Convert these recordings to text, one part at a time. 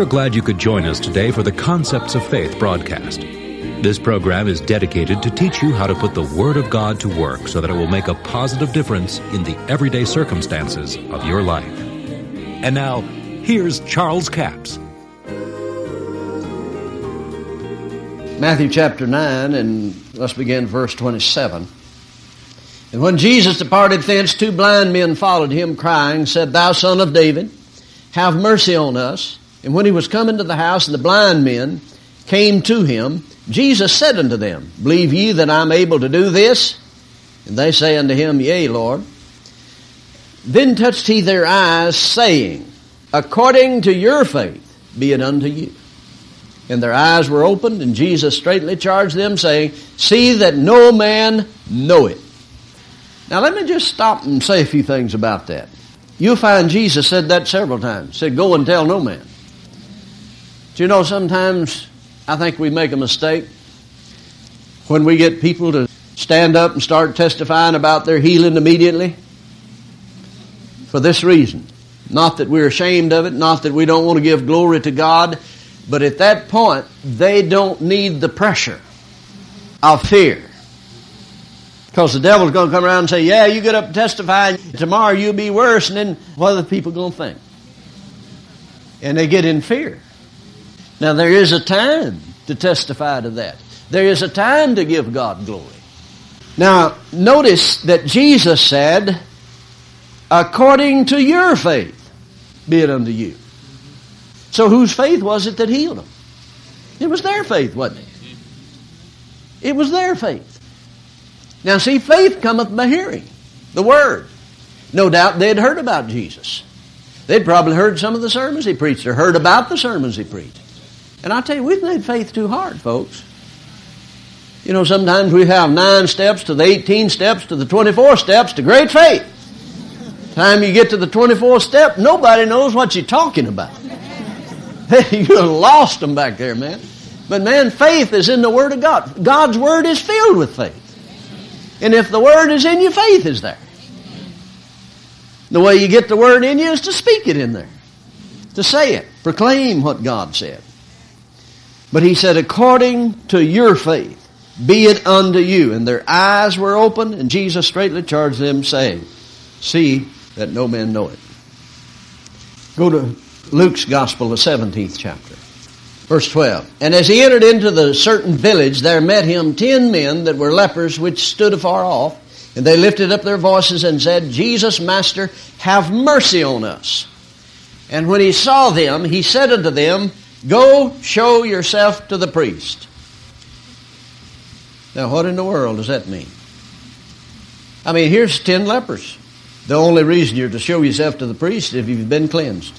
are glad you could join us today for the Concepts of Faith broadcast. This program is dedicated to teach you how to put the Word of God to work so that it will make a positive difference in the everyday circumstances of your life. And now, here's Charles Capps. Matthew chapter 9, and let's begin verse 27. And when Jesus departed thence, two blind men followed him, crying, said, Thou son of David, have mercy on us. And when he was come into the house, and the blind men came to him, Jesus said unto them, Believe ye that I am able to do this? And they say unto him, Yea, Lord. Then touched he their eyes, saying, According to your faith be it unto you. And their eyes were opened, and Jesus straightly charged them, saying, See that no man know it. Now let me just stop and say a few things about that. You'll find Jesus said that several times. Said, go and tell no man. You know sometimes I think we make a mistake when we get people to stand up and start testifying about their healing immediately? For this reason. Not that we're ashamed of it, not that we don't want to give glory to God, but at that point, they don't need the pressure of fear. Because the devil's going to come around and say, yeah, you get up and testify, tomorrow you'll be worse, and then what are the people going to think? And they get in fear. Now there is a time to testify to that. There is a time to give God glory. Now, notice that Jesus said, according to your faith, be it unto you. So whose faith was it that healed them? It was their faith, wasn't it? It was their faith. Now see, faith cometh by hearing the Word. No doubt they'd heard about Jesus. They'd probably heard some of the sermons he preached or heard about the sermons he preached. And I tell you, we've made faith too hard, folks. You know, sometimes we have nine steps to the 18 steps to the 24 steps to great faith. Time you get to the 24th step, nobody knows what you're talking about. you lost them back there, man. But man, faith is in the Word of God. God's Word is filled with faith. And if the Word is in you, faith is there. The way you get the Word in you is to speak it in there. To say it. Proclaim what God said. But he said, according to your faith, be it unto you. And their eyes were opened, and Jesus straightly charged them, saying, See that no man know it. Go to Luke's Gospel, the 17th chapter. Verse 12. And as he entered into the certain village, there met him ten men that were lepers, which stood afar off. And they lifted up their voices and said, Jesus, Master, have mercy on us. And when he saw them, he said unto them, Go show yourself to the priest. Now, what in the world does that mean? I mean, here's ten lepers. The only reason you're to show yourself to the priest is if you've been cleansed.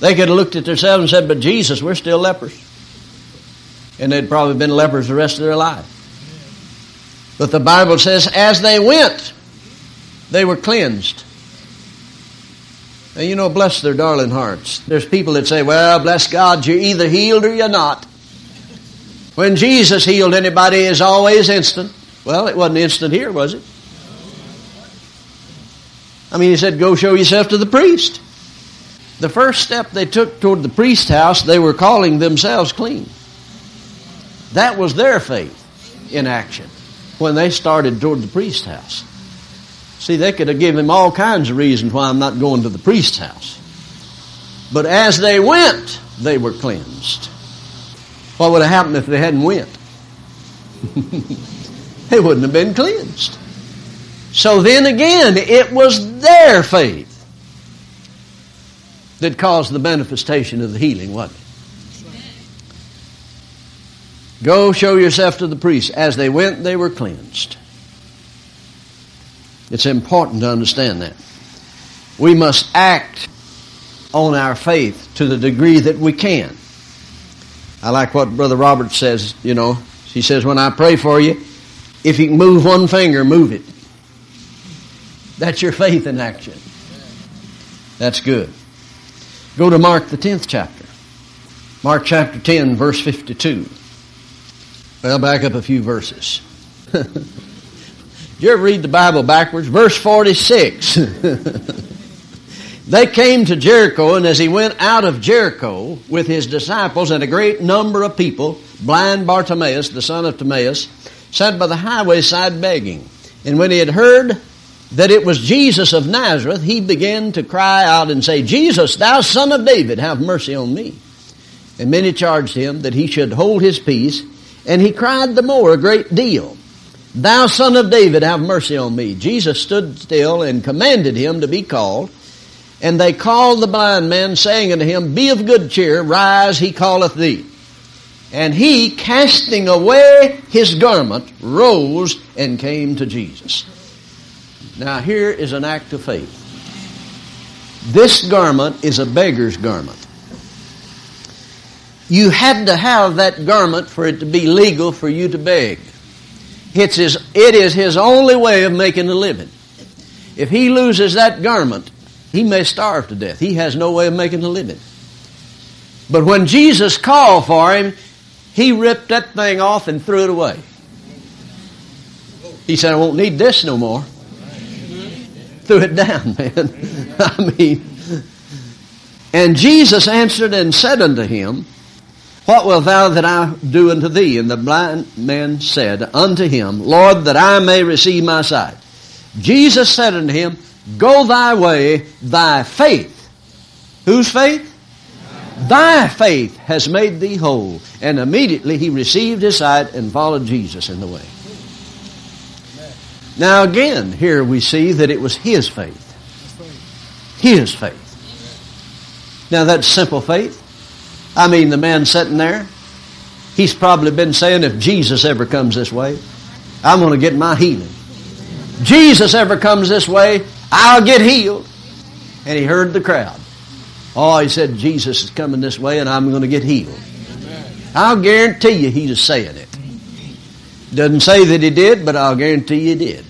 They could have looked at themselves and said, But Jesus, we're still lepers. And they'd probably been lepers the rest of their life. But the Bible says, as they went, they were cleansed. And you know, bless their darling hearts. There's people that say, well, bless God, you're either healed or you're not. When Jesus healed anybody, is always instant. Well, it wasn't instant here, was it? I mean, he said, go show yourself to the priest. The first step they took toward the priest's house, they were calling themselves clean. That was their faith in action when they started toward the priest's house. See, they could have given him all kinds of reasons why I'm not going to the priest's house. But as they went, they were cleansed. What would have happened if they hadn't went? they wouldn't have been cleansed. So then again, it was their faith that caused the manifestation of the healing, wasn't it? Go show yourself to the priest. As they went, they were cleansed. It's important to understand that. We must act on our faith to the degree that we can. I like what Brother Robert says, you know. He says, when I pray for you, if you can move one finger, move it. That's your faith in action. That's good. Go to Mark, the 10th chapter. Mark chapter 10, verse 52. Well, back up a few verses. You ever read the Bible backwards? Verse 46. They came to Jericho, and as he went out of Jericho with his disciples and a great number of people, blind Bartimaeus, the son of Timaeus, sat by the highway side begging. And when he had heard that it was Jesus of Nazareth, he began to cry out and say, Jesus, thou son of David, have mercy on me. And many charged him that he should hold his peace, and he cried the more a great deal. Thou son of David, have mercy on me. Jesus stood still and commanded him to be called. And they called the blind man, saying unto him, Be of good cheer, rise, he calleth thee. And he, casting away his garment, rose and came to Jesus. Now here is an act of faith. This garment is a beggar's garment. You had to have that garment for it to be legal for you to beg. It's his, it is his only way of making a living. If he loses that garment, he may starve to death. He has no way of making a living. But when Jesus called for him, he ripped that thing off and threw it away. He said, I won't need this no more. Threw it down, man. I mean, and Jesus answered and said unto him, What wilt thou that I do unto thee? And the blind man said unto him, Lord, that I may receive my sight. Jesus said unto him, Go thy way, thy faith. Whose faith? Thy faith has made thee whole. And immediately he received his sight and followed Jesus in the way. Now again, here we see that it was his faith. His faith. Now that's simple faith. I mean, the man sitting there, he's probably been saying, if Jesus ever comes this way, I'm going to get my healing. Jesus ever comes this way, I'll get healed. And he heard the crowd. Oh, he said, Jesus is coming this way and I'm going to get healed. I'll guarantee you he's saying it. Doesn't say that he did, but I'll guarantee you he did.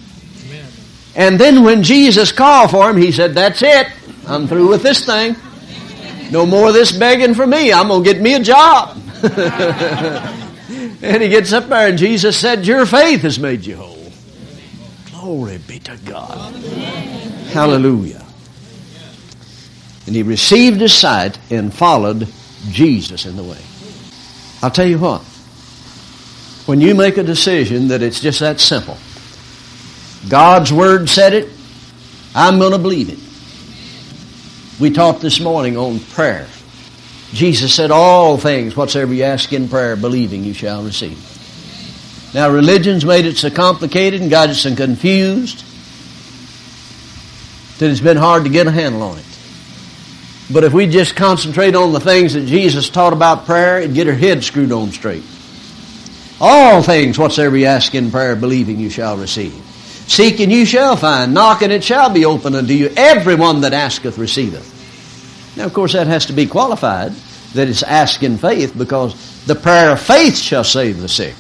And then when Jesus called for him, he said, That's it. I'm through with this thing. No more of this begging for me. I'm going to get me a job. and he gets up there, and Jesus said, Your faith has made you whole. Glory be to God. Hallelujah. And he received his sight and followed Jesus in the way. I'll tell you what. When you make a decision that it's just that simple, God's Word said it, I'm going to believe it. We talked this morning on prayer. Jesus said, All things, whatsoever you ask in prayer, believing you shall receive. Now, religion's made it so complicated and got it so confused that it's been hard to get a handle on it. But if we just concentrate on the things that Jesus taught about prayer, it'd get our head screwed on straight. All things whatsoever you ask in prayer, believing you shall receive. Seeking you shall find. Knocking it shall be open unto you. Everyone that asketh receiveth. Now, of course, that has to be qualified that it's asking faith because the prayer of faith shall save the sick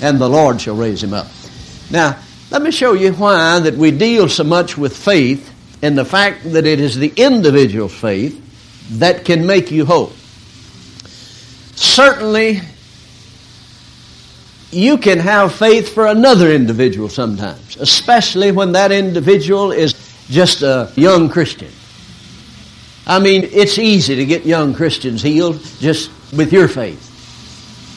and the Lord shall raise him up. Now, let me show you why that we deal so much with faith and the fact that it is the individual faith that can make you whole. Certainly, you can have faith for another individual sometimes, especially when that individual is just a young Christian. I mean, it's easy to get young Christians healed just with your faith.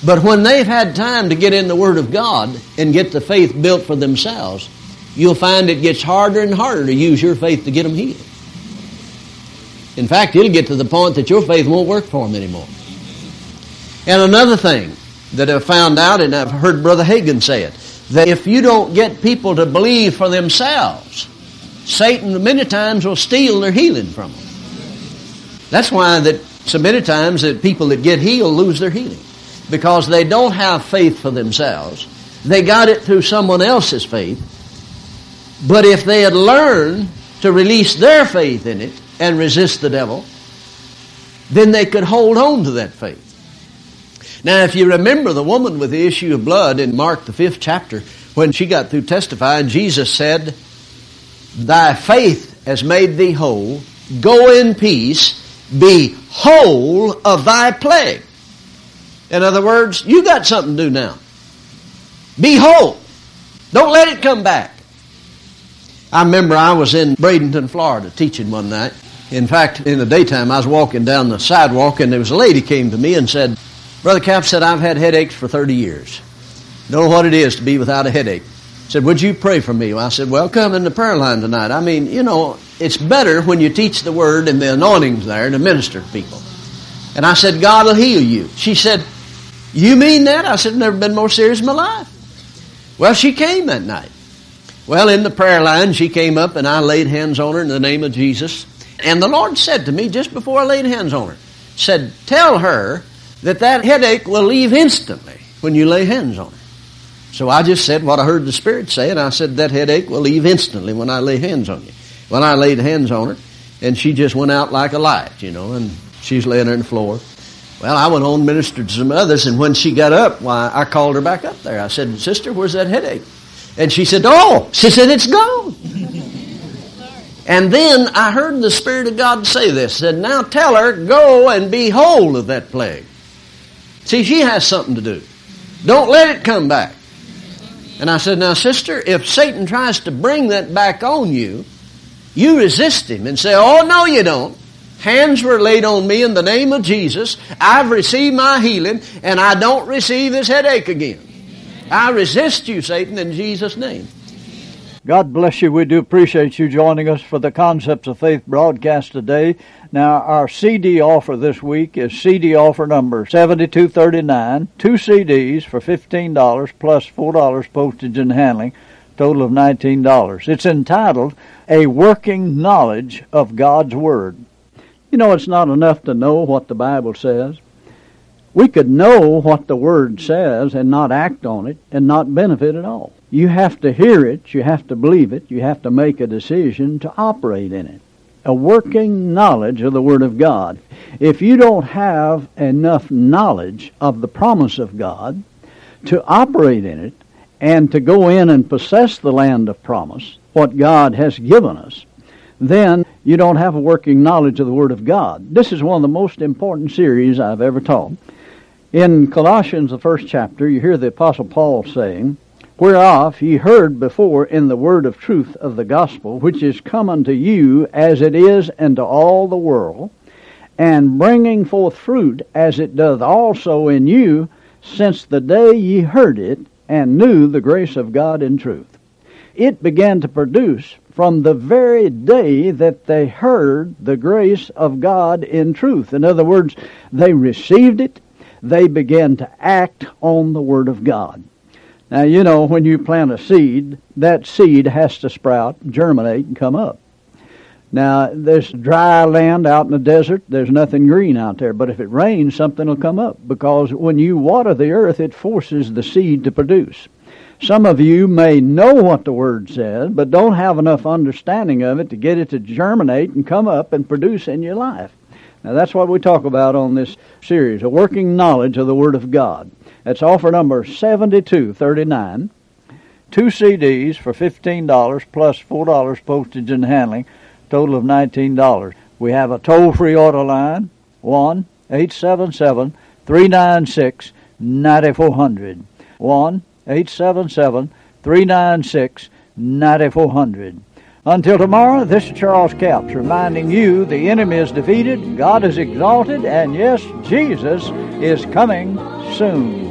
But when they've had time to get in the Word of God and get the faith built for themselves, you'll find it gets harder and harder to use your faith to get them healed. In fact, it'll get to the point that your faith won't work for them anymore. And another thing that I've found out, and I've heard Brother Hagin say it, that if you don't get people to believe for themselves, Satan many times will steal their healing from them. That's why that so many times that people that get healed lose their healing. Because they don't have faith for themselves. They got it through someone else's faith. But if they had learned to release their faith in it and resist the devil, then they could hold on to that faith. Now, if you remember the woman with the issue of blood in Mark, the fifth chapter, when she got through testifying, Jesus said, Thy faith has made thee whole. Go in peace. Be whole of thy plague. In other words, you got something to do now. Be whole. Don't let it come back. I remember I was in Bradenton, Florida, teaching one night. In fact, in the daytime, I was walking down the sidewalk and there was a lady came to me and said, Brother Capps said, I've had headaches for 30 years. Know what it is to be without a headache. Said, would you pray for me? Well, I said, well, come in the prayer line tonight. I mean, you know, it's better when you teach the word and the anointing's there to minister to people. And I said, God will heal you. She said, you mean that? I said, never been more serious in my life. Well, she came that night. Well, in the prayer line, she came up and I laid hands on her in the name of Jesus. And the Lord said to me just before I laid hands on her, said, tell her that that headache will leave instantly when you lay hands on her. So I just said what I heard the Spirit say, and I said that headache will leave instantly when I lay hands on you. When I laid hands on her, and she just went out like a light, you know, and she's laying on the floor. Well, I went on and ministered to some others, and when she got up, why, I called her back up there. I said, Sister, where's that headache? And she said, Oh, she said, it's gone. and then I heard the Spirit of God say this, said, Now tell her, go and be whole of that plague. See, she has something to do. Don't let it come back. And I said, Now, sister, if Satan tries to bring that back on you, you resist him and say, Oh, no, you don't. Hands were laid on me in the name of Jesus. I've received my healing, and I don't receive this headache again. I resist you, Satan, in Jesus' name. God bless you. We do appreciate you joining us for the Concepts of Faith broadcast today. Now, our CD offer this week is CD offer number 7239, two CDs for $15 plus $4 postage and handling, total of $19. It's entitled A Working Knowledge of God's Word. You know, it's not enough to know what the Bible says. We could know what the Word says and not act on it and not benefit at all. You have to hear it, you have to believe it, you have to make a decision to operate in it a working knowledge of the Word of God. If you don't have enough knowledge of the promise of God to operate in it and to go in and possess the land of promise, what God has given us, then you don't have a working knowledge of the Word of God. This is one of the most important series I've ever taught. In Colossians, the first chapter, you hear the Apostle Paul saying, whereof ye heard before in the word of truth of the gospel, which is come unto you as it is unto all the world, and bringing forth fruit as it doth also in you, since the day ye heard it and knew the grace of God in truth. It began to produce from the very day that they heard the grace of God in truth. In other words, they received it, they began to act on the Word of God. Now, you know, when you plant a seed, that seed has to sprout, germinate, and come up. Now, there's dry land out in the desert. There's nothing green out there. But if it rains, something will come up because when you water the earth, it forces the seed to produce. Some of you may know what the Word says, but don't have enough understanding of it to get it to germinate and come up and produce in your life. Now, that's what we talk about on this series a working knowledge of the Word of God. That's offer number 7239. Two CDs for $15 plus $4 postage and handling, total of $19. We have a toll free order line, 1 877 396 9400. 1 877 396 9400. Until tomorrow, this is Charles Capps reminding you the enemy is defeated, God is exalted, and yes, Jesus is coming soon.